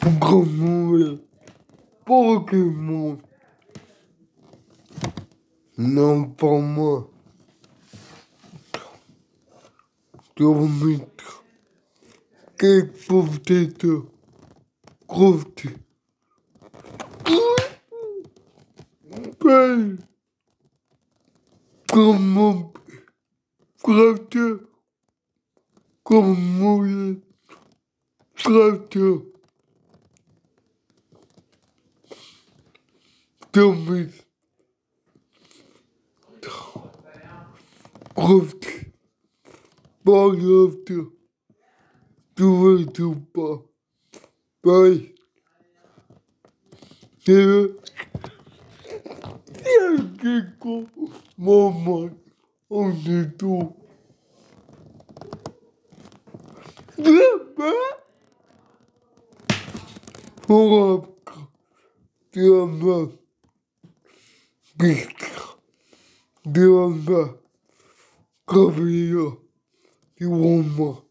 Pokémon. Pokémon. Não toma. Dormita. Que potato. Curte. Bem. Como. Curte. Como. Curte. temiz ofte bak ofte güventupa bay seve Erkeko mama onetu Deme Horapka Deme Bebê. Olá. Te amo. Te